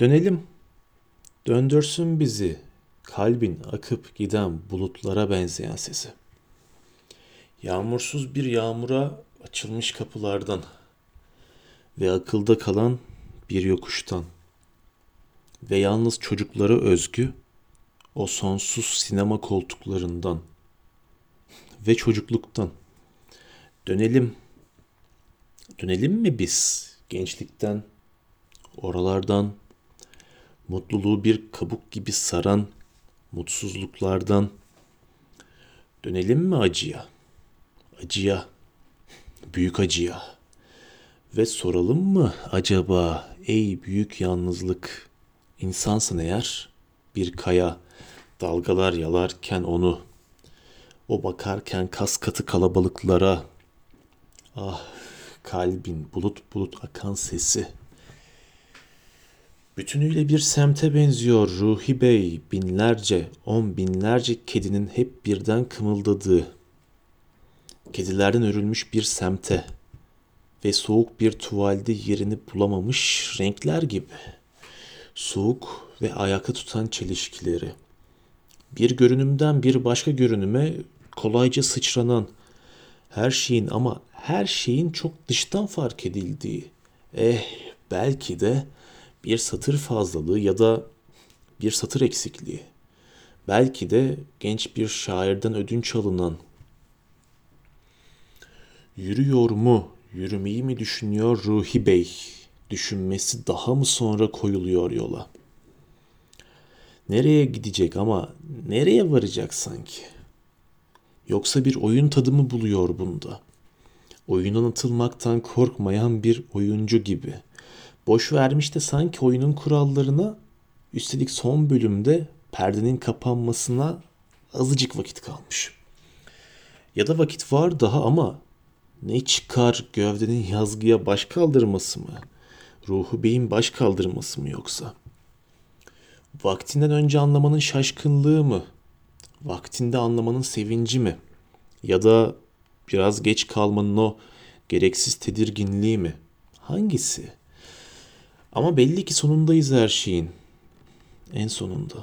Dönelim. Döndürsün bizi kalbin akıp giden bulutlara benzeyen sesi. Yağmursuz bir yağmura açılmış kapılardan ve akılda kalan bir yokuştan ve yalnız çocuklara özgü o sonsuz sinema koltuklarından ve çocukluktan. Dönelim. Dönelim mi biz gençlikten, oralardan, mutluluğu bir kabuk gibi saran mutsuzluklardan. Dönelim mi acıya? Acıya, büyük acıya. Ve soralım mı acaba ey büyük yalnızlık, insansın eğer bir kaya dalgalar yalarken onu o bakarken kas katı kalabalıklara ah kalbin bulut bulut akan sesi Bütünüyle bir semte benziyor Ruhi Bey, binlerce, on binlerce kedinin hep birden kımıldadığı, kedilerden örülmüş bir semte ve soğuk bir tuvalde yerini bulamamış renkler gibi. Soğuk ve ayakta tutan çelişkileri. Bir görünümden bir başka görünüme kolayca sıçranan, her şeyin ama her şeyin çok dıştan fark edildiği, eh belki de bir satır fazlalığı ya da bir satır eksikliği. Belki de genç bir şairden ödünç alınan Yürüyor mu, yürümeyi mi düşünüyor Ruhi Bey? Düşünmesi daha mı sonra koyuluyor yola? Nereye gidecek ama nereye varacak sanki? Yoksa bir oyun tadı mı buluyor bunda? Oyundan atılmaktan korkmayan bir oyuncu gibi.'' Boş vermiş de sanki oyunun kurallarına üstelik son bölümde perdenin kapanmasına azıcık vakit kalmış. Ya da vakit var daha ama ne çıkar gövdenin yazgıya baş kaldırması mı? Ruhu beyin baş kaldırması mı yoksa? Vaktinden önce anlamanın şaşkınlığı mı? Vaktinde anlamanın sevinci mi? Ya da biraz geç kalmanın o gereksiz tedirginliği mi? Hangisi?'' Ama belli ki sonundayız her şeyin. En sonunda.